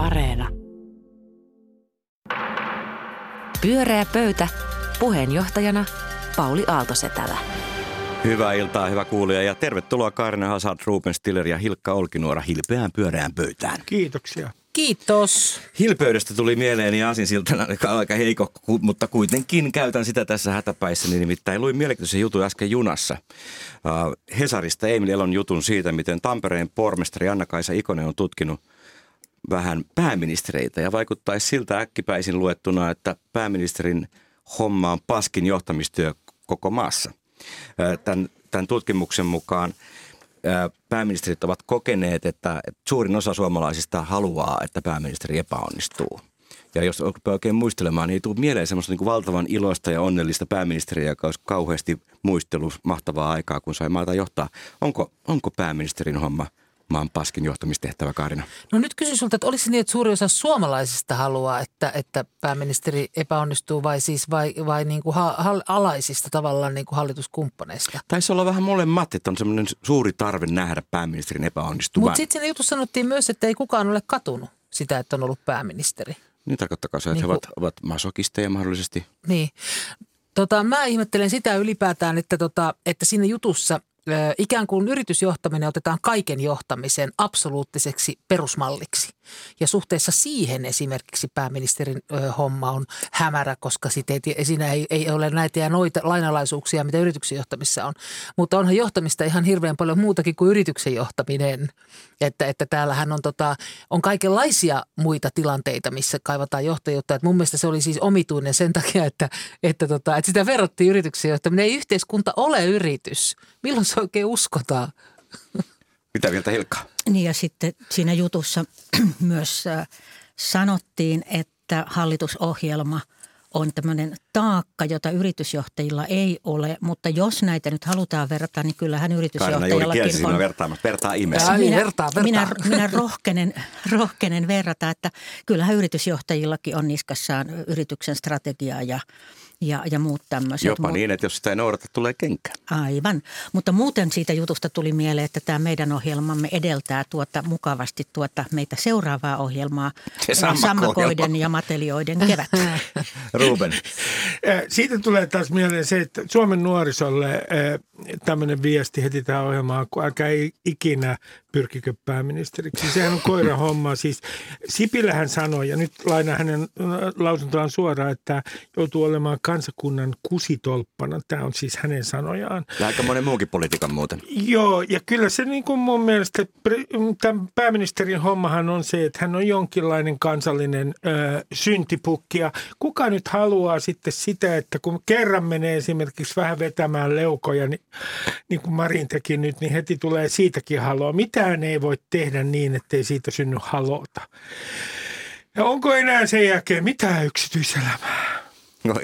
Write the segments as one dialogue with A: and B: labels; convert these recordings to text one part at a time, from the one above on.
A: Areena.
B: Pyöreä pöytä. Puheenjohtajana Pauli Aaltosetälä.
C: Hyvää iltaa, hyvä kuulija ja tervetuloa Kaarina Hazard, Ruben Stiller ja Hilkka Olkinuora hilpeään pyöreään pöytään.
D: Kiitoksia.
E: Kiitos.
C: Hilpeydestä tuli mieleeni aasinsiltana aika heikko, mutta kuitenkin käytän sitä tässä hätäpäissä. Niin nimittäin luin mielenkiintoisen jutun äsken junassa. Hesarista Emil Elon jutun siitä, miten Tampereen pormestari Anna-Kaisa Ikonen on tutkinut vähän pääministereitä ja vaikuttaisi siltä äkkipäisin luettuna, että pääministerin homma on paskin johtamistyö koko maassa. Tämän, tämän tutkimuksen mukaan pääministerit ovat kokeneet, että suurin osa suomalaisista haluaa, että pääministeri epäonnistuu. Ja jos oikein muistelemaan, niin ei tule mieleen semmoista niin valtavan iloista ja onnellista pääministeriä, joka olisi kauheasti muistelu mahtavaa aikaa, kun sai maata johtaa. Onko, onko pääministerin homma – maan paskin johtamistehtävä, Kaarina?
E: No nyt kysyn sulta, että olisi niin, että suuri osa suomalaisista haluaa, että, että pääministeri epäonnistuu vai siis vai, vai niin kuin ha, alaisista tavallaan niin kuin hallituskumppaneista?
C: Taisi olla vähän molemmat, että on semmoinen suuri tarve nähdä pääministerin epäonnistuvan.
E: Mutta sitten siinä jutussa sanottiin myös, että ei kukaan ole katunut sitä, että on ollut pääministeri.
C: Niin tarkoittakaa se, että niin he ovat, ovat masokisteja mahdollisesti.
E: Niin. Tota, mä ihmettelen sitä ylipäätään, että, tota, että siinä jutussa ikään kuin yritysjohtaminen otetaan kaiken johtamisen absoluuttiseksi perusmalliksi. Ja suhteessa siihen esimerkiksi pääministerin homma on hämärä, koska sit ei, siinä ei, ei ole näitä ja noita lainalaisuuksia, mitä yrityksen johtamissa on. Mutta onhan johtamista ihan hirveän paljon muutakin kuin yrityksen johtaminen. Että, että täällähän on, tota, on kaikenlaisia muita tilanteita, missä kaivataan johtajuutta. Et mun mielestä se oli siis omituinen sen takia, että, että, tota, että sitä verrattiin yrityksen johtaminen. Ei yhteiskunta ole yritys. Milloin se oikein uskotaan?
C: Mitä mieltä Hilkka?
F: Niin ja sitten siinä jutussa myös äh, sanottiin, että hallitusohjelma on tämmöinen taakka, jota yritysjohtajilla ei ole, mutta jos näitä nyt halutaan verrata, niin kyllähän yritysjohtajallakin on.
C: vertaamassa. Vertaa ihmeessä.
E: Minä, vertaa, vertaa.
F: minä, minä rohkenen, rohkenen verrata, että kyllähän yritysjohtajillakin on niskassaan yrityksen strategiaa ja ja, ja muut tämmöiset.
C: Jopa Mut, niin, että jos sitä ei noudata, tulee kenkä.
F: Aivan. Mutta muuten siitä jutusta tuli mieleen, että tämä meidän ohjelmamme edeltää tuota mukavasti tuota meitä seuraavaa ohjelmaa. Sammakoiden ja matelioiden kevät.
C: Ruben.
D: Siitä tulee taas mieleen se, että Suomen nuorisolle tämmöinen viesti heti tähän ohjelmaan, kun älkää ikinä pyrkikö pääministeriksi. Sehän on koira homma. Siis Sipilähän sanoi, ja nyt lainaan hänen lausuntoaan suoraan, että joutuu olemaan kansakunnan kusitolppana. Tämä on siis hänen sanojaan.
C: Ja aika monen muukin politiikan muuten.
D: Joo, ja kyllä se niin kuin mun mielestä, tämän pääministerin hommahan on se, että hän on jonkinlainen kansallinen ö, syntipukki. Ja kuka nyt haluaa sitten sitä, että kun kerran menee esimerkiksi vähän vetämään leukoja, niin, niin kuin Marin teki nyt, niin heti tulee siitäkin haloa. Mitään ei voi tehdä niin, ettei siitä synny halota. Ja onko enää sen jälkeen mitään yksityiselämää?
C: No,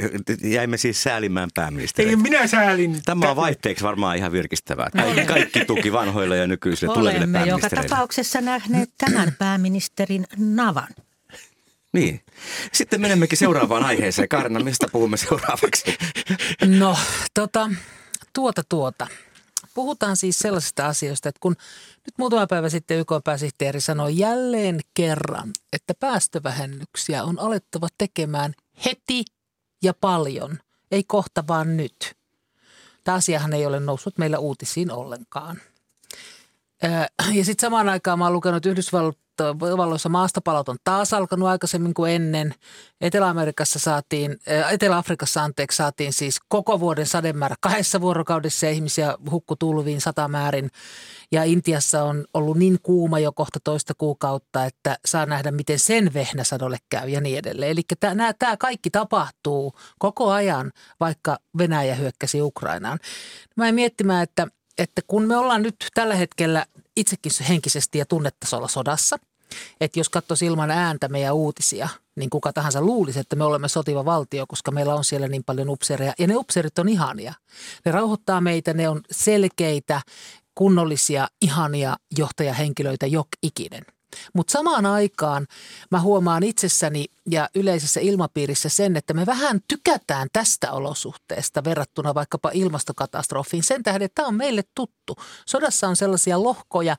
C: jäimme siis säälimään pääministeriä.
D: Ei minä säälin.
C: Tämä on vaihteeksi varmaan ihan virkistävää. Kaikki, kaikki tuki vanhoille ja nykyisille Olemme tuleville pääministereille.
F: joka tapauksessa nähneet tämän pääministerin navan.
C: Niin. Sitten menemmekin seuraavaan aiheeseen. Karina, mistä puhumme seuraavaksi?
E: No, tota, tuota tuota. Puhutaan siis sellaisista asioista, että kun nyt muutama päivä sitten YK-pääsihteeri sanoi jälleen kerran, että päästövähennyksiä on alettava tekemään heti ja paljon, ei kohta vaan nyt. Tämä asiahan ei ole noussut meillä uutisiin ollenkaan. Ja sitten samaan aikaan mä oon lukenut Yhdysvallat Yhdysvalloissa maastopalot on taas alkanut aikaisemmin kuin ennen. Etelä-Amerikassa saatiin, Etelä-Afrikassa anteeksi, saatiin siis koko vuoden sademäärä kahdessa vuorokaudessa ja ihmisiä hukku tulviin satamäärin. Ja Intiassa on ollut niin kuuma jo kohta toista kuukautta, että saa nähdä, miten sen vehnäsadolle käy ja niin edelleen. Eli tämä kaikki tapahtuu koko ajan, vaikka Venäjä hyökkäsi Ukrainaan. Mä en miettimään, että että kun me ollaan nyt tällä hetkellä itsekin henkisesti ja tunnetasolla sodassa, että jos katsoisi ilman ääntä meidän uutisia, niin kuka tahansa luulisi, että me olemme sotiva valtio, koska meillä on siellä niin paljon upseereja. Ja ne upseerit on ihania. Ne rauhoittaa meitä, ne on selkeitä, kunnollisia, ihania johtajahenkilöitä jok ikinen. Mutta samaan aikaan mä huomaan itsessäni ja yleisessä ilmapiirissä sen, että me vähän tykätään tästä olosuhteesta verrattuna vaikkapa ilmastokatastrofiin. Sen tähden, että tämä on meille tuttu. Sodassa on sellaisia lohkoja,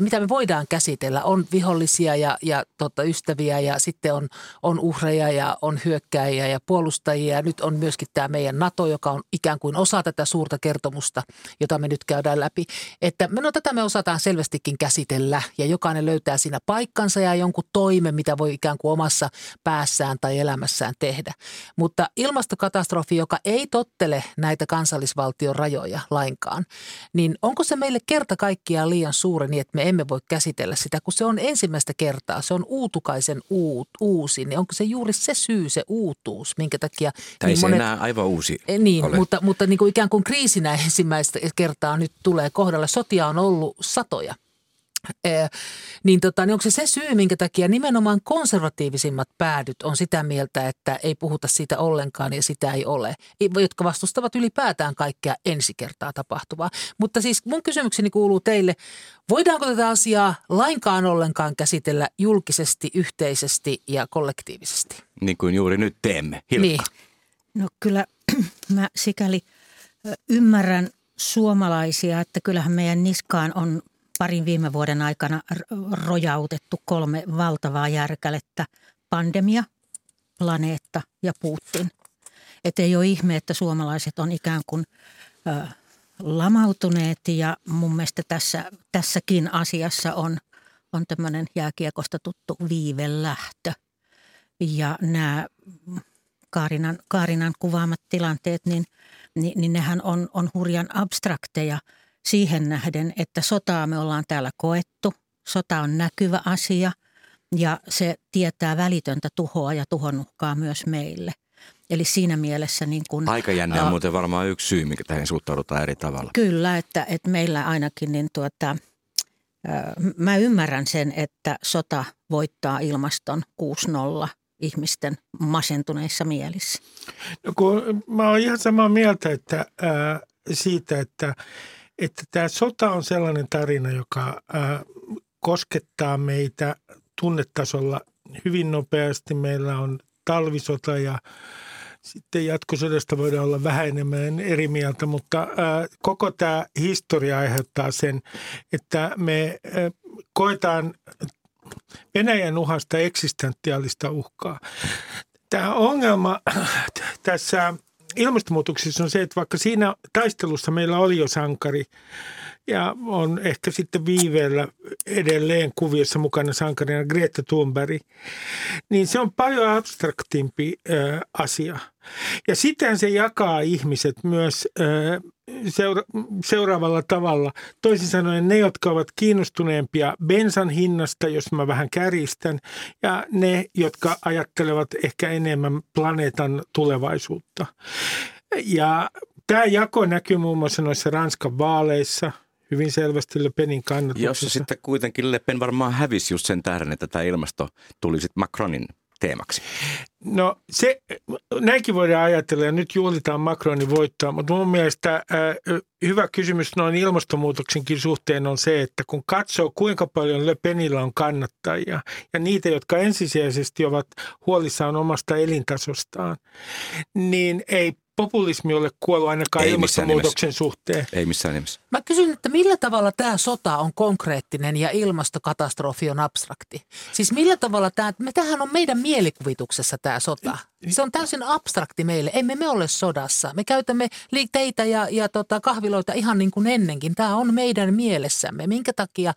E: mitä me voidaan käsitellä. On vihollisia ja, ja tota, ystäviä ja sitten on, on uhreja ja on hyökkäjiä ja puolustajia. Ja nyt on myöskin tämä meidän NATO, joka on ikään kuin osa tätä suurta kertomusta, jota me nyt käydään läpi. Että no, tätä me osataan selvästikin käsitellä ja jokainen löytää siinä paikkansa ja jonkun toimen, mitä voi ikään kuin omassa päässään tai elämässään tehdä. Mutta ilmastokatastrofi, joka ei tottele näitä kansallisvaltion rajoja lainkaan, niin onko se meille kerta kaikkiaan liian suuri niin, että me emme voi käsitellä sitä, kun se on ensimmäistä kertaa, se on uutukaisen uut, uusi, niin onko se juuri se syy, se uutuus, minkä takia...
C: Tai
E: niin
C: se monet, enää aivan uusi
E: eh, Niin, ole. mutta, mutta niin kuin ikään kuin kriisinä ensimmäistä kertaa nyt tulee kohdalle. Sotia on ollut satoja – niin, tota, niin onko se se syy, minkä takia nimenomaan konservatiivisimmat päädyt on sitä mieltä, että ei puhuta siitä ollenkaan ja sitä ei ole, jotka vastustavat ylipäätään kaikkea ensi kertaa tapahtuvaa. Mutta siis mun kysymykseni kuuluu teille, voidaanko tätä asiaa lainkaan ollenkaan käsitellä julkisesti, yhteisesti ja kollektiivisesti?
C: Niin kuin juuri nyt teemme. Hilkka. Niin.
F: No kyllä mä sikäli ymmärrän suomalaisia, että kyllähän meidän niskaan on parin viime vuoden aikana rojautettu kolme valtavaa järkälettä. Pandemia, planeetta ja Putin. Että ei ole ihme, että suomalaiset on ikään kuin ö, lamautuneet ja mun mielestä tässä, tässäkin asiassa on, on tämmöinen jääkiekosta tuttu viivelähtö. Ja nämä Kaarinan, Kaarinan kuvaamat tilanteet, niin, niin, niin nehän on, on hurjan abstrakteja – siihen nähden, että sotaa me ollaan täällä koettu. Sota on näkyvä asia ja se tietää välitöntä tuhoa ja tuhonuhkaa myös meille. Eli siinä mielessä niin kun,
C: Aika jännä on muuten varmaan yksi syy, mikä tähän suhtaudutaan eri tavalla.
F: Kyllä, että, että meillä ainakin niin tuota, mä ymmärrän sen, että sota voittaa ilmaston 6-0 ihmisten masentuneissa mielissä.
D: No kun mä oon ihan samaa mieltä että, ää, siitä, että että tämä sota on sellainen tarina, joka koskettaa meitä tunnetasolla hyvin nopeasti. Meillä on talvisota ja sitten jatkosodasta voidaan olla vähän enemmän eri mieltä, mutta koko tämä historia aiheuttaa sen, että me koetaan Venäjän uhasta eksistentiaalista uhkaa. Tämä ongelma tässä ilmastonmuutoksessa on se, että vaikka siinä taistelussa meillä oli jo sankari ja on ehkä sitten viiveellä edelleen kuviossa mukana sankarina Greta Thunberg, niin se on paljon abstraktimpi ö, asia. Ja sitten se jakaa ihmiset myös ö, seura- seuraavalla tavalla. Toisin sanoen ne, jotka ovat kiinnostuneempia bensan hinnasta, jos mä vähän käristän, ja ne, jotka ajattelevat ehkä enemmän planeetan tulevaisuutta. Ja tämä jako näkyy muun muassa noissa Ranskan vaaleissa – hyvin selvästi Le Penin kannatuksessa.
C: Jossa sitten kuitenkin Le Pen varmaan hävisi just sen tähden, että tämä ilmasto tuli sitten Macronin teemaksi?
D: No se, näinkin voidaan ajatella ja nyt juhlitaan Macronin voittoa, mutta mun mielestä äh, hyvä kysymys noin ilmastonmuutoksenkin suhteen on se, että kun katsoo kuinka paljon Le Penillä on kannattajia ja niitä, jotka ensisijaisesti ovat huolissaan omasta elintasostaan, niin ei populismi ole kuollut ainakaan Ei ilmastonmuutoksen suhteen.
C: Ei missään nimessä.
E: Mä kysyn, että millä tavalla tämä sota on konkreettinen ja ilmastokatastrofi on abstrakti? Siis millä tavalla tämä, me tähän on meidän mielikuvituksessa tämä sota. Se on täysin abstrakti meille. Emme me ole sodassa. Me käytämme teitä ja, ja tota kahviloita ihan niin kuin ennenkin. Tämä on meidän mielessämme. Minkä takia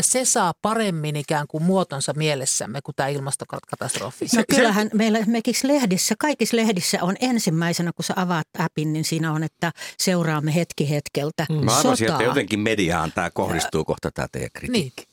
E: se saa paremmin ikään kuin muotonsa mielessämme kuin tämä ilmastokatastrofi.
F: No kyllähän meillä esimerkiksi lehdissä, kaikissa lehdissä on ensimmäisenä, kun sä avaat appin, niin siinä on, että seuraamme hetki hetkeltä mm.
C: Mä arvasin, että jotenkin mediaan tämä kohdistuu kohta tämä teidän kritiikki. Niin.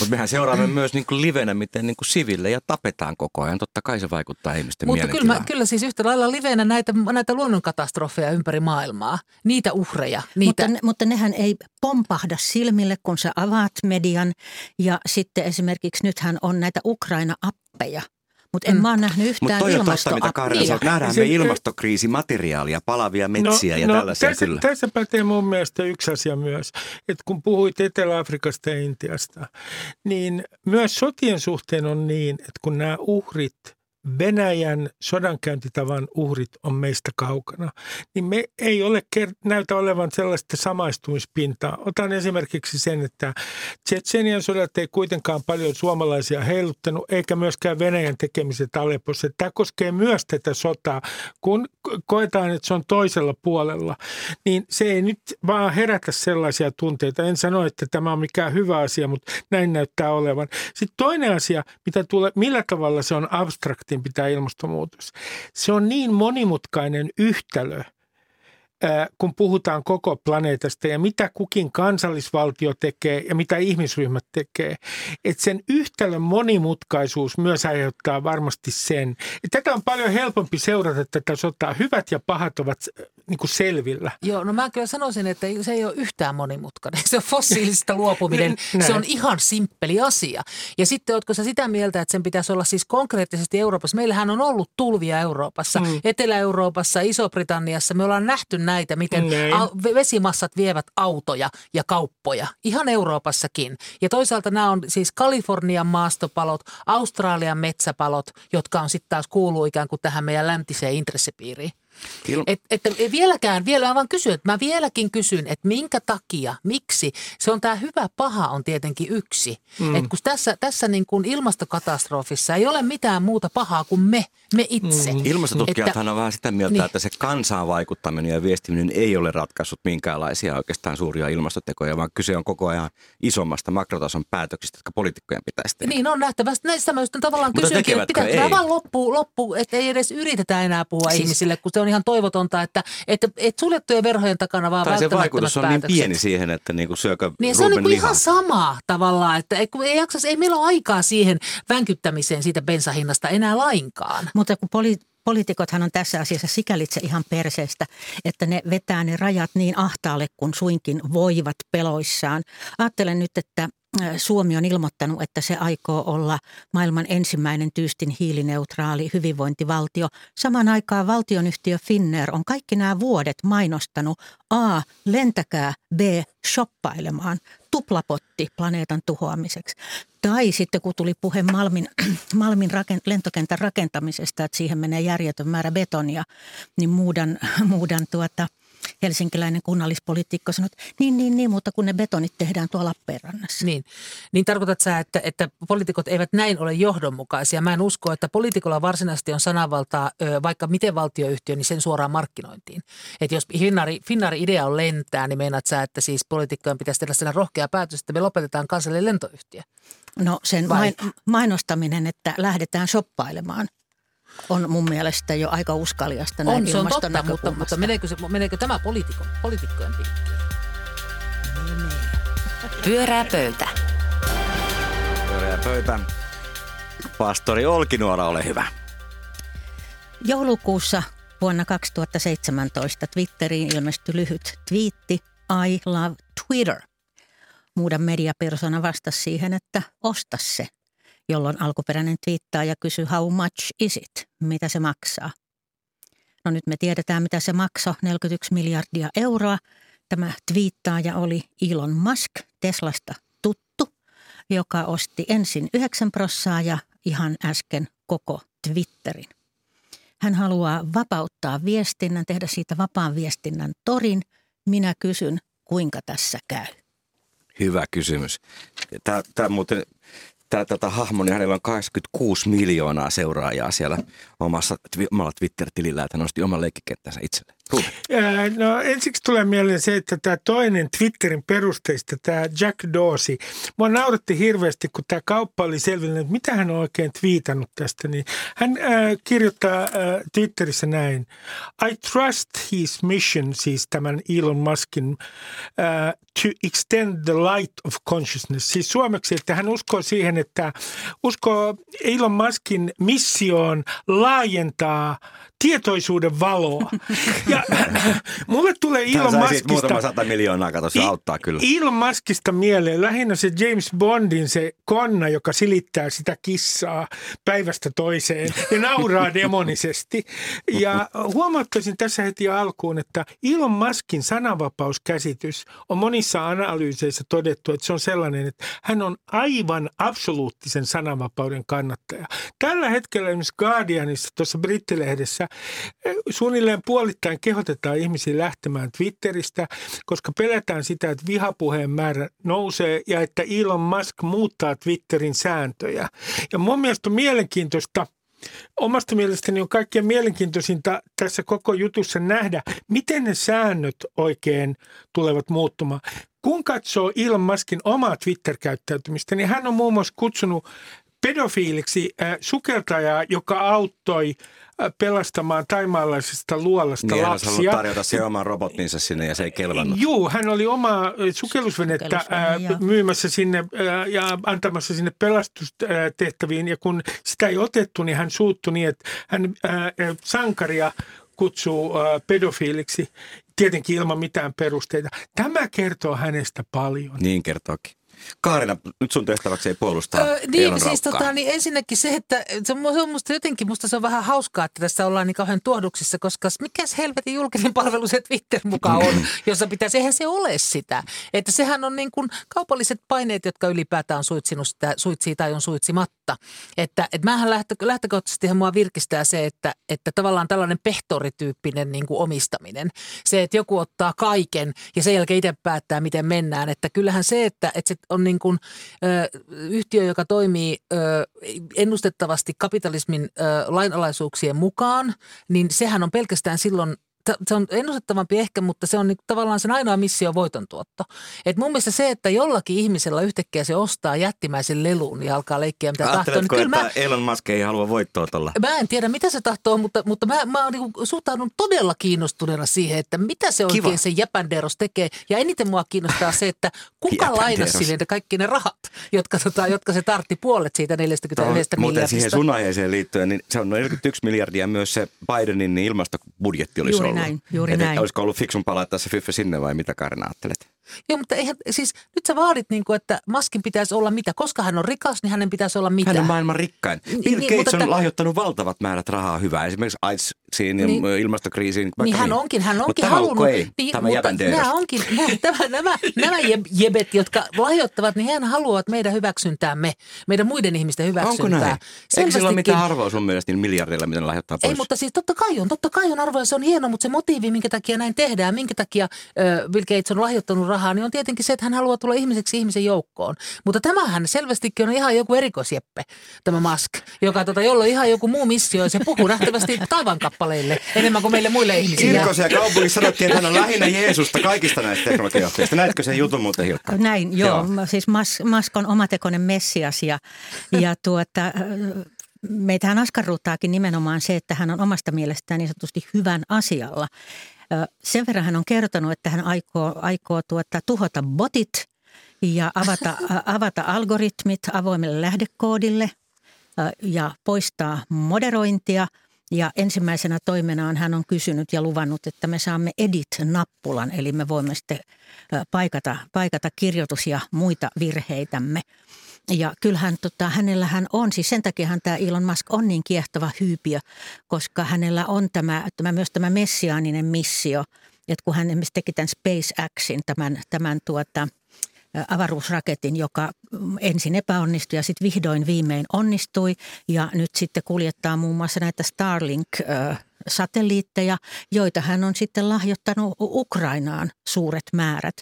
C: Mutta mehän seuraamme myös niin kuin livenä, miten niin kuin siville ja tapetaan koko ajan. Totta kai se vaikuttaa ihmisten
E: Mutta kyllä, kyllä siis yhtä lailla livenä näitä, näitä luonnonkatastrofeja ympäri maailmaa, niitä uhreja. Niitä...
F: Mutta, mutta nehän ei pompahda silmille, kun sä avaat median. Ja sitten esimerkiksi nythän on näitä Ukraina-appeja – Mutta en mm. mä ole nähnyt yhtään
C: Mutta toi on totta, mitä
F: Kaarina
C: sanoo. Nähdään me ilmastokriisimateriaalia, palavia metsiä no, ja
D: no,
C: tällaisia
D: tässä,
C: kyllä.
D: Tässä pätee mun mielestä yksi asia myös, että kun puhuit Etelä-Afrikasta ja Intiasta, niin myös sotien suhteen on niin, että kun nämä uhrit – Venäjän sodankäyntitavan uhrit on meistä kaukana, niin me ei ole näytä olevan sellaista samaistumispintaa. Otan esimerkiksi sen, että Tsetsenian sodat ei kuitenkaan paljon suomalaisia heiluttanut, eikä myöskään Venäjän tekemiset Aleppossa. Tämä koskee myös tätä sotaa. Kun koetaan, että se on toisella puolella, niin se ei nyt vaan herätä sellaisia tunteita. En sano, että tämä on mikään hyvä asia, mutta näin näyttää olevan. Sitten toinen asia, mitä tulee, millä tavalla se on abstrakti pitää ilmastonmuutos. Se on niin monimutkainen yhtälö – kun puhutaan koko planeetasta ja mitä kukin kansallisvaltio tekee ja mitä ihmisryhmät tekee. Että sen yhtälön monimutkaisuus myös aiheuttaa varmasti sen. Tätä on paljon helpompi seurata tätä sotaa. Hyvät ja pahat ovat niin kuin selvillä.
E: Joo, no mä kyllä sanoisin, että se ei ole yhtään monimutkainen. Se on fossiilisista luopuminen. se on ihan simppeli asia. Ja sitten ootko sä sitä mieltä, että sen pitäisi olla siis konkreettisesti Euroopassa? Meillähän on ollut tulvia Euroopassa, mm. Etelä-Euroopassa, Iso-Britanniassa. Me ollaan nähty näitä, miten au, vesimassat vievät autoja ja kauppoja. Ihan Euroopassakin. Ja toisaalta nämä on siis Kalifornian maastopalot, Australian metsäpalot, jotka on sitten taas kuuluu ikään kuin tähän meidän läntiseen intressipiiriin. Il... Et, että vieläkään, vielä mä vaan kysyn, että mä vieläkin kysyn, että minkä takia, miksi. Se on tämä hyvä paha on tietenkin yksi. Mm. Että kun tässä, tässä niin kuin ilmastokatastrofissa ei ole mitään muuta pahaa kuin me, me itse. Mm.
C: Ilmastotutkijathan on vähän sitä mieltä, niin. että se kansaan vaikuttaminen ja viestiminen ei ole ratkaissut minkäänlaisia oikeastaan suuria ilmastotekoja, vaan kyse on koko ajan isommasta makrotason päätöksistä, jotka poliitikkojen pitäisi tehdä.
E: Niin on nähtävästi. Näistä mä just tavallaan kysynkin, että pitää vaan loppu, loppu, että ei edes yritetä enää puhua siis, ihmisille, kun se on ihan toivotonta, että, että, että suljettujen verhojen takana vaan
C: Tai
E: se
C: vaikutus on niin
E: päätökset.
C: niin pieni siihen, että niinku syökö
E: niin se on niin ihan sama tavallaan, että ei, ei, jaksas, ei meillä ole aikaa siihen vänkyttämiseen siitä bensahinnasta enää lainkaan.
F: Mutta kun poli- poliitikothan on tässä asiassa sikälitse ihan perseestä, että ne vetää ne rajat niin ahtaalle kuin suinkin voivat peloissaan. Ajattelen nyt, että Suomi on ilmoittanut, että se aikoo olla maailman ensimmäinen tyystin hiilineutraali hyvinvointivaltio. Samaan aikaan valtionyhtiö Finnair on kaikki nämä vuodet mainostanut A. Lentäkää, B. Shoppailemaan. Tuplapotti planeetan tuhoamiseksi. Tai sitten kun tuli puhe Malmin, Malmin rakent, lentokentän rakentamisesta, että siihen menee järjetön määrä betonia, niin muudan, muudan tuota – helsinkiläinen kunnallispoliitikko sanoi, että niin, niin, niin, mutta kun ne betonit tehdään tuolla Lappeenrannassa.
E: Niin, niin tarkoitat sä, että, että poliitikot eivät näin ole johdonmukaisia. Mä en usko, että poliitikolla varsinaisesti on sananvaltaa, vaikka miten valtioyhtiö, niin sen suoraan markkinointiin. Että jos Finnari, Finnari idea on lentää, niin meinaat sä, että siis poliitikkojen pitäisi tehdä sellainen rohkea päätös, että me lopetetaan kansallinen lentoyhtiö?
F: No sen Vai? mainostaminen, että lähdetään shoppailemaan – on mun mielestä jo aika uskaliasta näin
E: On, se on totta, mutta, mutta meneekö, se, meneekö tämä poliitikko, poliitikkojen piikkiin?
B: Pyörää pöytä.
C: Pyörää pöytä. Pastori Olkinuora, ole hyvä.
F: Joulukuussa vuonna 2017 Twitteriin ilmestyi lyhyt twiitti I love Twitter. Muudan mediapersona vastasi siihen, että osta se – jolloin alkuperäinen ja kysyi how much is it, mitä se maksaa. No nyt me tiedetään, mitä se maksoi, 41 miljardia euroa. Tämä twiittaaja oli Elon Musk, Teslasta tuttu, joka osti ensin 9 prossaa ja ihan äsken koko Twitterin. Hän haluaa vapauttaa viestinnän, tehdä siitä vapaan viestinnän torin. Minä kysyn, kuinka tässä käy?
C: Hyvä kysymys. Tämä, tämä muuten tätä, tätä hahmo, niin hänellä on 86 miljoonaa seuraajaa siellä omassa, omalla Twitter-tilillä, että nosti oman leikkikenttänsä itselle.
D: No ensiksi tulee mieleen se, että tämä toinen Twitterin perusteista, tämä Jack Dorsey, mua nauratti hirveästi, kun tämä kauppa oli selvinnyt, että mitä hän on oikein twiitannut tästä. Niin hän äh, kirjoittaa äh, Twitterissä näin, I trust his mission, siis tämän Elon Muskin, äh, to extend the light of consciousness. Siis suomeksi, että hän uskoo siihen, että uskoo Elon Muskin missioon laajentaa tietoisuuden valoa. Ja mulle tulee Elon Muskista...
C: muutama sata miljoonaa, kato, se
D: I-
C: auttaa kyllä.
D: Elon Muskista mieleen lähinnä se James Bondin se konna, joka silittää sitä kissaa päivästä toiseen ja nauraa demonisesti. Ja huomauttaisin tässä heti alkuun, että Elon Muskin sananvapauskäsitys on monissa analyyseissä todettu, että se on sellainen, että hän on aivan absoluuttisen sananvapauden kannattaja. Tällä hetkellä esimerkiksi Guardianissa, tuossa brittilehdessä, eh, suunnilleen puolittain kehotetaan ihmisiä lähtemään Twitteristä, koska pelätään sitä, että vihapuheen määrä nousee ja että Elon Musk muuttaa Twitterin sääntöjä. Ja mun mielestä on mielenkiintoista, omasta mielestäni on kaikkein mielenkiintoisinta tässä koko jutussa nähdä, miten ne säännöt oikein tulevat muuttumaan. Kun katsoo Elon Muskin omaa Twitter-käyttäytymistä, niin hän on muun muassa kutsunut pedofiiliksi äh, sukeltajaa, joka auttoi äh, pelastamaan taimaalaisesta luolasta
C: Niin
D: lapsia.
C: tarjota sen oman robottinsa sinne ja se ei kelvannut.
D: Juu, hän oli oma sukellusvenettä
F: Sukellusvene,
D: ää,
F: joo.
D: myymässä sinne ja antamassa sinne pelastustehtäviin. Ja kun sitä ei otettu, niin hän suuttui niin, että hän sankaria kutsuu pedofiiliksi, tietenkin ilman mitään perusteita. Tämä kertoo hänestä paljon.
C: Niin kertookin. Kaarina, nyt sun tehtäväksi ei puolustaa
E: Öö, niin, siis tota, niin ensinnäkin se, että se on, se on musta jotenkin, musta se on vähän hauskaa, että tässä ollaan niin kauhean tuohduksissa, koska mikäs helvetin julkinen palvelu se Twitter mukaan on, jossa pitäisi, eihän se ole sitä. Että sehän on niin kuin kaupalliset paineet, jotka ylipäätään on suitsinut sitä, suitsii tai on suitsimatta. Että, että mähän lähtö, lähtökohtaisesti mua virkistää se, että, että tavallaan tällainen pehtorityyppinen niin kuin omistaminen. Se, että joku ottaa kaiken ja sen jälkeen itse päättää, miten mennään. Että kyllähän se, että, että se on niin kuin, ö, yhtiö, joka toimii ö, ennustettavasti kapitalismin ö, lainalaisuuksien mukaan, niin sehän on pelkästään silloin se on ennustettavampi ehkä, mutta se on niin, tavallaan sen ainoa missio voitontuotto. Et mun mielestä se, että jollakin ihmisellä yhtäkkiä se ostaa jättimäisen lelun ja alkaa leikkiä mitä tahtoo, niin kyllä mä,
C: Elon Musk ei halua voittoa tuolla?
E: Mä en tiedä, mitä se tahtoo, mutta, mutta mä, mä niin suhtaudun todella kiinnostuneena siihen, että mitä se oikein
C: Kiva.
E: se Jäpänderos tekee. Ja eniten mua kiinnostaa se, että kuka lainasi sille ne kaikki ne rahat, jotka, tota, jotka se tartti puolet siitä 41
C: Tuohon Muuten
E: miljardista.
C: siihen sun aiheeseen liittyen, niin se on noin 41 miljardia myös se Bidenin ilmastobudjetti olisi
F: Juuri
C: ollut.
F: Näin, juuri
C: Et
F: näin.
C: Olisiko ollut fiksumpaa laittaa se fyffö sinne vai mitä Karina ajattelet?
E: Joo, mutta eihän, siis nyt sä vaadit, niin kuin, että Maskin pitäisi olla mitä. Koska hän on rikas, niin hänen pitäisi olla mitä.
C: Hän on maailman rikkain.
E: Niin,
C: Bill
E: niin,
C: Gates
E: mutta
C: on
E: että-
C: lahjoittanut valtavat määrät rahaa hyvää. Esimerkiksi AIDSiin ja
E: Niin.
C: ilmastokriisiin. vaikka
E: Niin hän
C: mihin.
E: onkin, hän
C: Mutta
E: onkin
C: tämä
E: halunnut.
C: ei.
E: Niin,
C: tämä
E: mutta nämä onkin, nämä, nämä, nämä, nämä jeb- jebet, jotka lahjoittavat, niin hän haluavat meidän hyväksyntäämme, meidän muiden ihmisten
C: Onko
E: hyväksyntää.
C: näin? Eikö sillä ole mitään arvoa sun mielestä niillä miljardilla, mitä lahjoittaa pois?
E: Ei, mutta siis totta kai on, totta kai on arvoa se on hieno, mutta se motiivi, minkä takia näin tehdään, minkä takia ö, Bill Gates on lahjoittanut rahaa, niin on tietenkin se, että hän haluaa tulla ihmiseksi ihmisen joukkoon. Mutta tämähän selvästikin on ihan joku erikoisjeppe, tämä Musk, joka tota, jolla on ihan joku muu missio ja se puhuu nähtävästi taivankappaleille enemmän kuin meille muille ihmisille.
C: Kirkossa ja kaupungissa sanottiin, että hän on lähinnä Jeesusta kaikista näistä teknologiajohtajista. Näetkö sen jutun muuten Hilkka?
F: Näin, joo.
C: Joo.
F: joo. Siis Mas, Mask on omatekoinen messias ja, ja tuota, meitähän askarruttaakin nimenomaan se, että hän on omasta mielestään niin sanotusti hyvän asialla. Sen verran hän on kertonut, että hän aikoo, aikoo tuota, tuhota botit ja avata, avata algoritmit avoimelle lähdekoodille ja poistaa moderointia. Ja ensimmäisenä toimenaan hän on kysynyt ja luvannut, että me saamme edit-nappulan, eli me voimme sitten paikata, paikata kirjoitus- ja muita virheitämme. Ja kyllähän tota, hänellähän on, siis sen takiahan tämä Elon Musk on niin kiehtova hyypiö, koska hänellä on tämä, tämä myös tämä messiaaninen missio, että kun hän esimerkiksi teki tämän SpaceXin, tämän, tämän tuota, avaruusraketin, joka ensin epäonnistui ja sitten vihdoin viimein onnistui. Ja nyt sitten kuljettaa muun muassa näitä Starlink-satelliitteja, joita hän on sitten lahjoittanut Ukrainaan suuret määrät.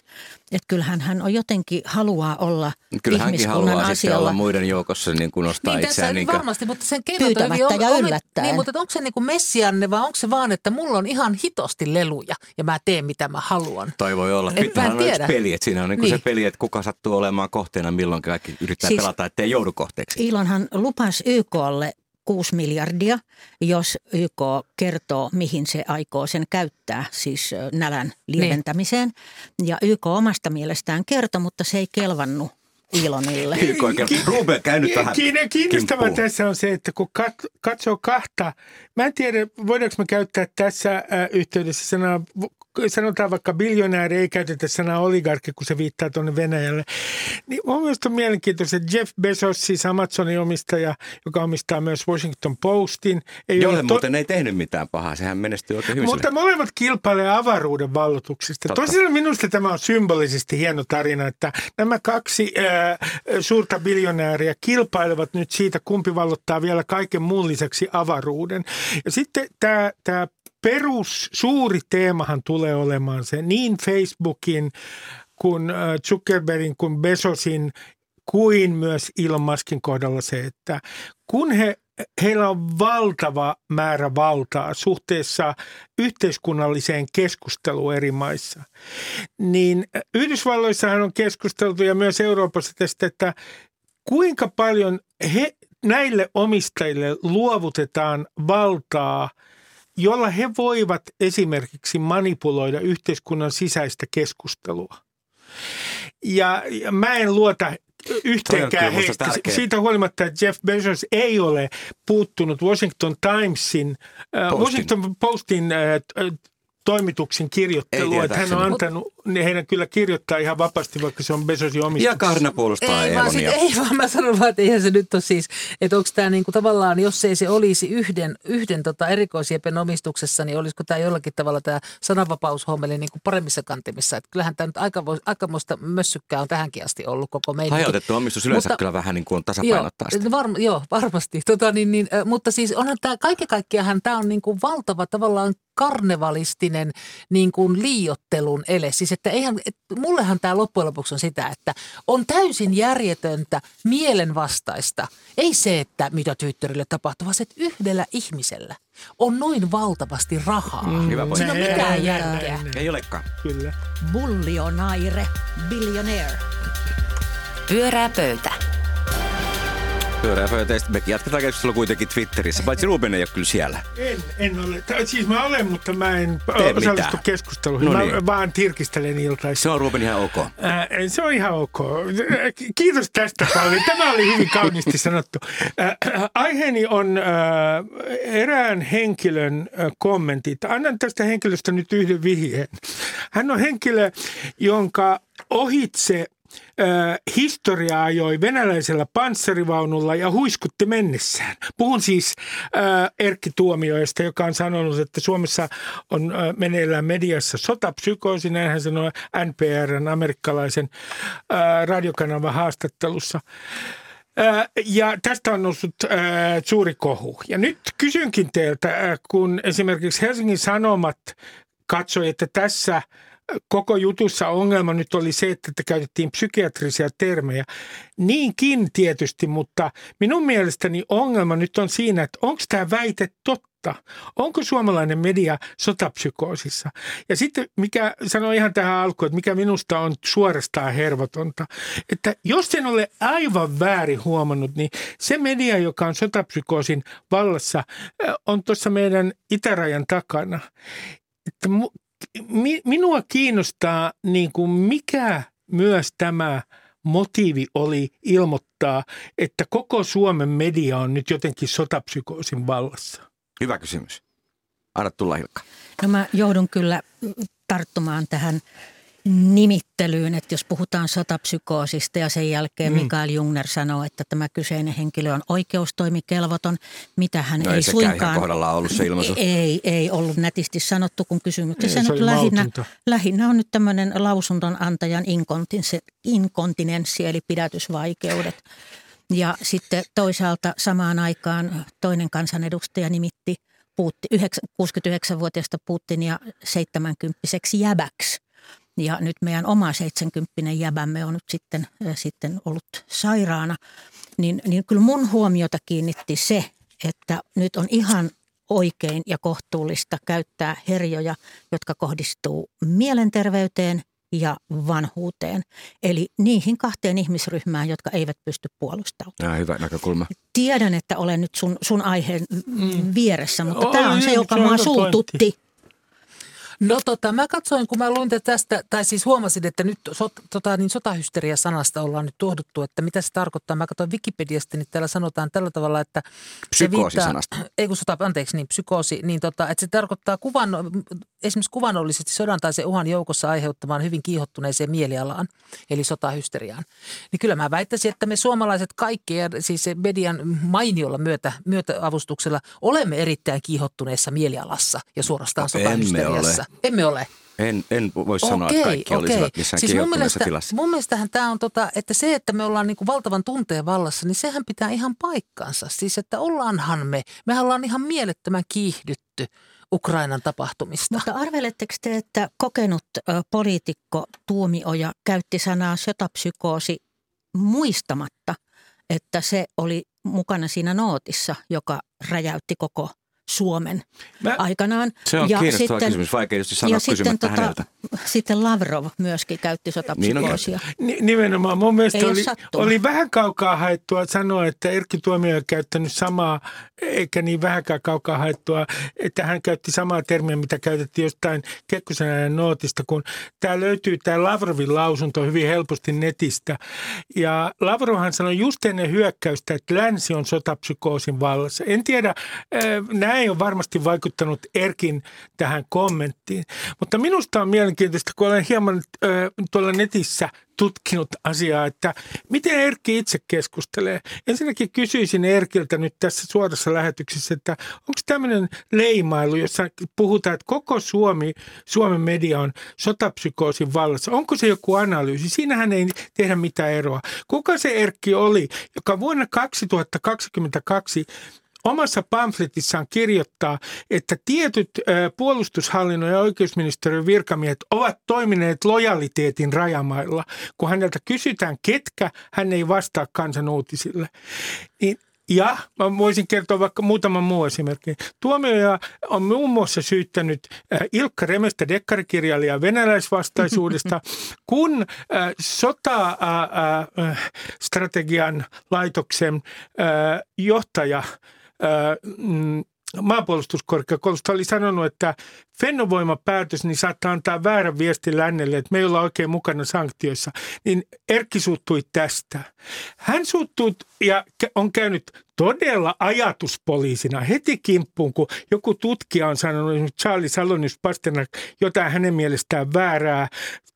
F: Että kyllähän hän on jotenkin haluaa olla
C: Kyllä hänkin
F: ihmiskunnan
C: haluaa sitten
F: asialla.
C: olla muiden joukossa niin kuin nostaa
E: Niin tässä
C: itseään.
E: niin
C: kuin-
E: varmasti, mutta sen
F: Pyytämättä
E: hyvin.
F: ja
E: on-
F: yllättäen.
E: Niin, mutta onko se niin kuin messianne vai onko se vaan, että mulla on ihan hitosti leluja ja mä teen mitä mä haluan?
C: Toi voi olla.
E: Et mä en
C: Twitterhän on yksi peli, että siinä on niin
E: Niin.
C: se peli, että kuka sattuu olemaan kohteena milloin kaikki yrittää
F: Siis-
C: pelata, ettei joudu kohteeksi.
F: Ilonhan lupasi YKlle 6 miljardia, jos YK kertoo, mihin se aikoo sen käyttää, siis nälän lieventämiseen. Ja YK omasta mielestään kertoi, mutta se ei kelvannut Ilonille.
C: Ruben, käy nyt vähän
D: Kiin- Kiinnostavaa tässä on se, että kun kat- katsoo kahta, mä en tiedä voidaanko me käyttää tässä yhteydessä sanaa, sanotaan vaikka biljonääri, ei käytetä sanaa oligarkki, kun se viittaa tuonne Venäjälle. Niin mun mielestä on mielenkiintoista, että Jeff Bezos, siis Amazonin omistaja, joka omistaa myös Washington Postin. Ei
C: Jolle
D: ole
C: muuten ei tehnyt mitään pahaa, sehän menestyi oikein hyvin.
D: mutta molemmat kilpailee avaruuden vallotuksesta.
C: Totta.
D: Tosiaan minusta tämä on symbolisesti hieno tarina, että nämä kaksi ää, suurta biljonääriä kilpailevat nyt siitä, kumpi vallottaa vielä kaiken muun lisäksi avaruuden. Ja sitten tämä, tämä perus suuri teemahan tulee olemaan se niin Facebookin kuin äh, Zuckerbergin kuin Bezosin kuin myös Elon Muskin kohdalla se, että kun he heillä on valtava määrä valtaa suhteessa yhteiskunnalliseen keskusteluun eri maissa. Niin Yhdysvalloissahan on keskusteltu ja myös Euroopassa tästä, että kuinka paljon he, näille omistajille luovutetaan valtaa, jolla he voivat esimerkiksi manipuloida yhteiskunnan sisäistä keskustelua. Ja, ja mä en luota yhteenkään heistä.
C: tärkeä.
D: Siitä huolimatta, että Jeff Bezos ei ole puuttunut Washington Timesin, äh,
C: Postin.
D: Washington Postin äh, t- toimituksen kirjoittelua, että hän on antanut ne heidän kyllä kirjoittaa ihan vapaasti, vaikka se on Bezosin
C: Ja
D: omistuksessa.
C: Karna puolustaa
E: Ei vaan, sit, ei vaan mä sanon vaan, että eihän se nyt ole siis, että onko tämä niinku tavallaan, jos ei se olisi yhden, yhden tota erikoisjepen omistuksessa, niin olisiko tämä jollakin tavalla tämä sananvapaushommeli niinku paremmissa kantimissa. Että kyllähän tämä nyt aika, aikamoista mössykkää on tähänkin asti ollut koko meidän.
C: Hajautettu omistus yleensä
E: Mutta-
C: kyllä vähän niin kuin
E: Joo,
C: tasapainottaa sitä.
E: varm, joo, varmasti. Tota, niin, niin, mutta siis onhan tämä, kaiken kaikkiaan tämä on niin kuin valtava tavallaan karnevalistinen niin kuin liiottelun ele. Siis että eihän, et, mullehan tämä loppujen lopuksi on sitä, että on täysin järjetöntä, mielenvastaista. Ei se, että mitä Twitterille tapahtuu, vaan se, että yhdellä ihmisellä on noin valtavasti rahaa. Mm,
C: Hyvä pointti.
E: Siinä on mitään järkeä.
C: Ei olekaan.
D: Kyllä.
F: Bullionaire, billionaire.
B: Pyörää pöytä.
C: Pyörää pöytä. Me jatketaan keskustelua kuitenkin Twitterissä, paitsi Ruben ei ole kyllä siellä.
D: En, en ole. Tai Siis mä olen, mutta mä en
C: Tee
D: osallistu
C: mitään.
D: keskusteluun.
C: No
D: mä
C: niin.
D: vaan tirkistelen iltaisin.
C: Se on Ruben ihan ok.
D: Ää, se on ihan ok. Kiitos tästä, Pauli. Tämä oli hyvin kauniisti sanottu. Ää, aiheeni on ää, erään henkilön ää, kommentit. Annan tästä henkilöstä nyt yhden vihjeen. Hän on henkilö, jonka ohitse ää, historia ajoi venäläisellä panssarivaunulla ja huiskutti mennessään. Puhun siis ää, Erkki Tuomioista, joka on sanonut, että Suomessa on ää, meneillään mediassa sotapsykoosi, näin hän sanoi NPRn amerikkalaisen ää, radiokanavan haastattelussa. Ja tästä on noussut ää, suuri kohu. Ja nyt kysynkin teiltä, ää, kun esimerkiksi Helsingin Sanomat katsoi, että tässä koko jutussa ongelma nyt oli se, että te käytettiin psykiatrisia termejä. Niinkin tietysti, mutta minun mielestäni ongelma nyt on siinä, että onko tämä väite totta? Onko suomalainen media sotapsykoosissa? Ja sitten mikä sanoi ihan tähän alkuun, että mikä minusta on suorastaan hervotonta, että jos en ole aivan väärin huomannut, niin se media, joka on sotapsykoosin vallassa, on tuossa meidän itärajan takana. Että mi, minua kiinnostaa, niin kuin mikä myös tämä motiivi oli ilmoittaa, että koko Suomen media on nyt jotenkin sotapsykoosin vallassa.
C: Hyvä kysymys. Anna tulla Hilkka.
F: No mä joudun kyllä tarttumaan tähän nimittelyyn, että jos puhutaan sotapsykoosista ja sen jälkeen mm. Mikael Jungner sanoo, että tämä kyseinen henkilö on oikeustoimikelvoton, mitä hän
C: No ei
F: ei suinkaan...
C: kohdallaan ollut se ilmaisu.
F: Ei, ei ollut nätisti sanottu, kun kysymyksessä
D: Ei, se
F: nyt lähinnä, lähinnä on nyt tämmöinen lausunton antajan inkontinenssi, eli pidätysvaikeudet. Ja sitten toisaalta samaan aikaan toinen kansanedustaja nimitti Puutti, 69-vuotiaasta Putinia 70 jäbäksi. Ja nyt meidän oma 70 jäbämme on nyt sitten, äh, sitten ollut sairaana. Niin, niin kyllä mun huomiota kiinnitti se, että nyt on ihan oikein ja kohtuullista käyttää herjoja, jotka kohdistuu mielenterveyteen ja vanhuuteen. Eli niihin kahteen ihmisryhmään, jotka eivät pysty puolustautumaan.
C: Ja, hyvä näkökulma.
F: Tiedän, että olen nyt sun, sun aiheen mm. vieressä, mutta
D: Olen
F: tämä on se, joka
D: se on
F: mua suututti.
E: No tota, mä katsoin, kun mä luin tästä, tai siis huomasin, että nyt sot, tota, niin sotahysteria-sanasta ollaan nyt tuohduttu, että mitä se tarkoittaa. Mä katsoin Wikipediasta, niin täällä sanotaan tällä tavalla, että...
C: Psykoosisanasta.
E: Ei kun sota, anteeksi, niin psykoosi, niin tota, että se tarkoittaa kuvan, esimerkiksi kuvanollisesti sodan tai se uhan joukossa aiheuttamaan hyvin kiihottuneeseen mielialaan, eli sotahysteriaan. Niin kyllä mä väittäisin, että me suomalaiset kaikki, ja siis median mainiolla myötä, myötäavustuksella, olemme erittäin kiihottuneessa mielialassa ja suorastaan sotahysteriassa. Emme ole.
C: En, en voi sanoa, okay, että kaikki okay. olisivat missään siis mun mielestä, tilassa.
E: Mun mielestähän tämä on, tota, että se, että me ollaan niinku valtavan tunteen vallassa, niin sehän pitää ihan paikkansa. Siis, että ollaanhan me, mehän ollaan ihan mielettömän kiihdytty Ukrainan tapahtumista.
F: Mutta arveletteko te, että kokenut poliitikko Tuomioja käytti sanaa sotapsykoosi muistamatta, että se oli mukana siinä nootissa, joka räjäytti koko – Suomen Mä, aikanaan.
C: Se on ja kiinnostava sitten, kysymys, vaikea just sanoa ja sitten, tota,
F: sitten Lavrov myöskin käytti sotapsykoosia.
D: Niin Nimenomaan. Mun mielestä oli, oli vähän kaukaa haettua sanoa, että Erkki Tuomio on käyttänyt samaa, eikä niin vähänkään kaukaa haettua, että hän käytti samaa termiä, mitä käytettiin jostain Kekkosen nootista, kun tämä löytyy tämä Lavrovin lausunto hyvin helposti netistä. Ja Lavrovhan sanoi just ennen hyökkäystä, että länsi on sotapsykoosin vallassa. En tiedä, nämä tämä ei ole varmasti vaikuttanut Erkin tähän kommenttiin. Mutta minusta on mielenkiintoista, kun olen hieman äh, tuolla netissä tutkinut asiaa, että miten Erkki itse keskustelee. Ensinnäkin kysyisin Erkiltä nyt tässä suorassa lähetyksessä, että onko tämmöinen leimailu, jossa puhutaan, että koko Suomi, Suomen media on sotapsykoosin vallassa. Onko se joku analyysi? Siinähän ei tehdä mitään eroa. Kuka se Erkki oli, joka vuonna 2022 omassa pamfletissaan kirjoittaa, että tietyt puolustushallinnon ja oikeusministeriön virkamiehet ovat toimineet lojaliteetin rajamailla. Kun häneltä kysytään, ketkä, hän ei vastaa kansan uutisille. Niin ja mä voisin kertoa vaikka muutaman muu esimerkin. Tuomioja on muun muassa syyttänyt Ilkka Remestä dekkarikirjailijaa venäläisvastaisuudesta, kun sota-strategian laitoksen johtaja – mm, maanpuolustuskorkeakoulusta oli sanonut, että Fennovoiman päätös niin saattaa antaa väärän viestin lännelle, että me ei olla oikein mukana sanktioissa. Niin Erkki suuttui tästä. Hän suuttui ja on käynyt todella ajatuspoliisina heti kimppuun, kun joku tutkija on sanonut, Charlie Salonius Pasternak, jotain hänen mielestään väärää,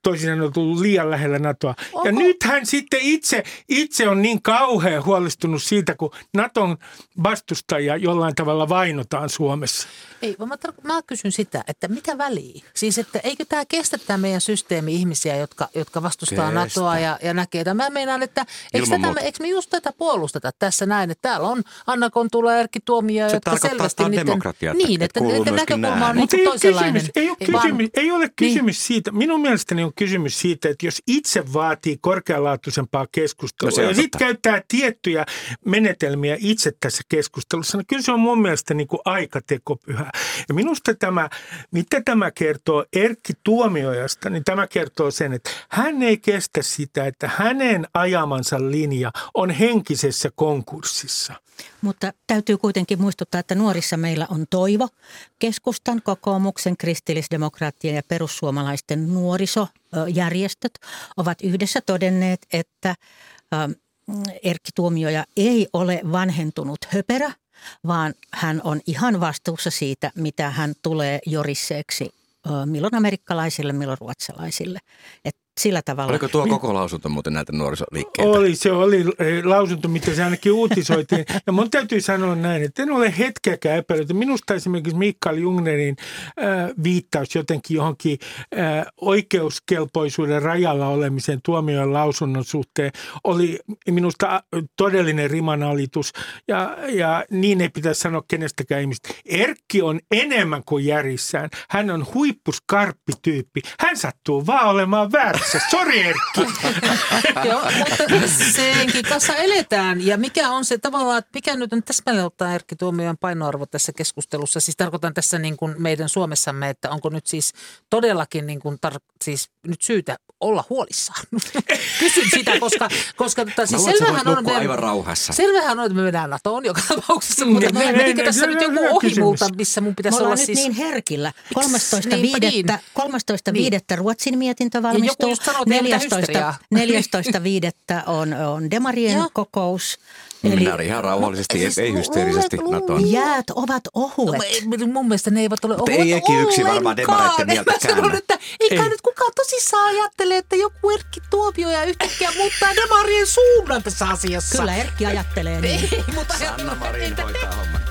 D: toisin sanoen tullut liian lähellä NATOa. Oho. Ja nyt hän sitten itse, itse on niin kauhean huolestunut siitä, kun NATOn vastustajia jollain tavalla vainotaan Suomessa.
E: Ei, vaan mä, tar- mä kysyn sitä, että mitä väliä? Siis, että eikö tämä kestä tämä meidän systeemi ihmisiä, jotka, jotka vastustaa kestä. NATOa ja, ja näkee tämän? Mä meinaan, että eikö, tätä, me, eikö me just tätä puolusteta tässä näin, että täällä on Anna Kontula ja Erkki Tuomio,
C: Se
E: jotka selvästi niiden...
C: demokratia,
E: niin, että, että, että näkökulma on niin
D: ei
E: toisenlainen.
D: Kysymys, ei, ole kysymys, ei ole kysymys niin. siitä. Minun mielestäni on kysymys siitä, että jos itse vaatii korkealaatuisempaa keskustelua no ja sitten käyttää tiettyjä menetelmiä itse tässä keskustelussa, niin kyllä se on mun mielestä niin kuin aikatekopyhä. Ja minusta tämä, mitä tämä kertoo Erkki Tuomiojasta, niin tämä kertoo sen, että hän ei kestä sitä, että hänen ajamansa linja on henkisessä konkurssissa.
F: Mutta täytyy kuitenkin muistuttaa, että nuorissa meillä on toivo. Keskustan, kokoomuksen, kristillisdemokraattien ja perussuomalaisten nuorisojärjestöt ovat yhdessä todenneet, että Erkki Tuomioja ei ole vanhentunut höperä, vaan hän on ihan vastuussa siitä, mitä hän tulee jorisseeksi milloin amerikkalaisille, milloin ruotsalaisille. Et sillä tavalla.
C: Oliko tuo koko lausunto muuten näitä nuorisoliikkeitä?
D: Oli, se oli eh, lausunto, mitä se ainakin uutisoitiin. ja mun täytyy sanoa näin, että en ole hetkeäkään epäillyt. Minusta esimerkiksi Mikael Jungnerin äh, viittaus jotenkin johonkin äh, oikeuskelpoisuuden rajalla olemisen tuomioon lausunnon suhteen oli minusta todellinen rimanalitus. Ja, ja niin ei pitäisi sanoa kenestäkään ihmistä. Erkki on enemmän kuin järissään. Hän on huippuskarppityyppi. Hän sattuu vaan olemaan väärässä kanssa. Sori Erkki.
E: Joo, mutta senkin kanssa eletään. Ja mikä on se tavallaan, että mikä nyt on täsmälleen ottaa Erkki Tuomiojan painoarvo tässä keskustelussa? Siis tarkoitan tässä niin kuin meidän Suomessamme, että onko nyt siis todellakin niin kuin tar- siis nyt syytä olla huolissaan? Kysyn sitä, koska, koska tota, siis
C: luulen,
E: selvähän on, me-
C: aivan rauhassa.
E: Selvähän on, että me mennään NATOon joka tapauksessa, mutta
D: ne- ne-
E: menikö
D: ne-
E: tässä
D: se
E: nyt joku ohi
D: kysymys.
E: multa, missä mun
F: Me
E: pitäisi olla
F: nyt
E: siis...
F: niin herkillä.
E: Miksi?
F: 13.5.
E: Niinpä niin.
F: 13.5. Ruotsin mietintö valmistuu.
E: just sanoo, että ei mitään
F: 14. 14.5. on, on Demarien
E: Joo.
F: kokous.
C: Mennään ihan rauhallisesti, ei, ei hysteerisesti Natoon.
F: Jäät ovat ohuet.
E: No, ei- mun mielestä ne eivät ole
C: Mutta
E: ohuet
C: ei Eki yksin varmaan demareitten mieltä
E: sanon, että ei kai
D: Ei.
E: nyt kukaan tosissaan ajattele, että joku Erkki Tuomio ja yhtäkkiä muuttaa demarien suunnan tässä asiassa.
F: Kyllä Erkki ajattelee niin.
E: Ei, mutta
C: Sanna Marin hoitaa homman.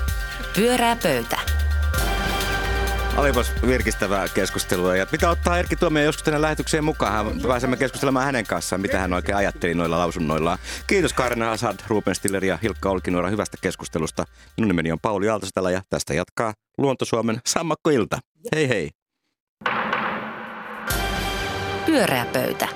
B: Pyörää pöytä.
C: Olipas virkistävää keskustelua ja pitää ottaa Erkki Tuomio joskus tänne lähetykseen mukaan. Pääsemme keskustelemaan hänen kanssaan, mitä hän oikein ajatteli noilla lausunnoillaan. Kiitos Kaarina Hazard, Ruben Stiller ja Hilkka Olkinuora hyvästä keskustelusta. Minun nimeni on Pauli Aaltosella ja tästä jatkaa Luontosuomen Sammakko Ilta. Hei hei!
B: Pyörää pöytä.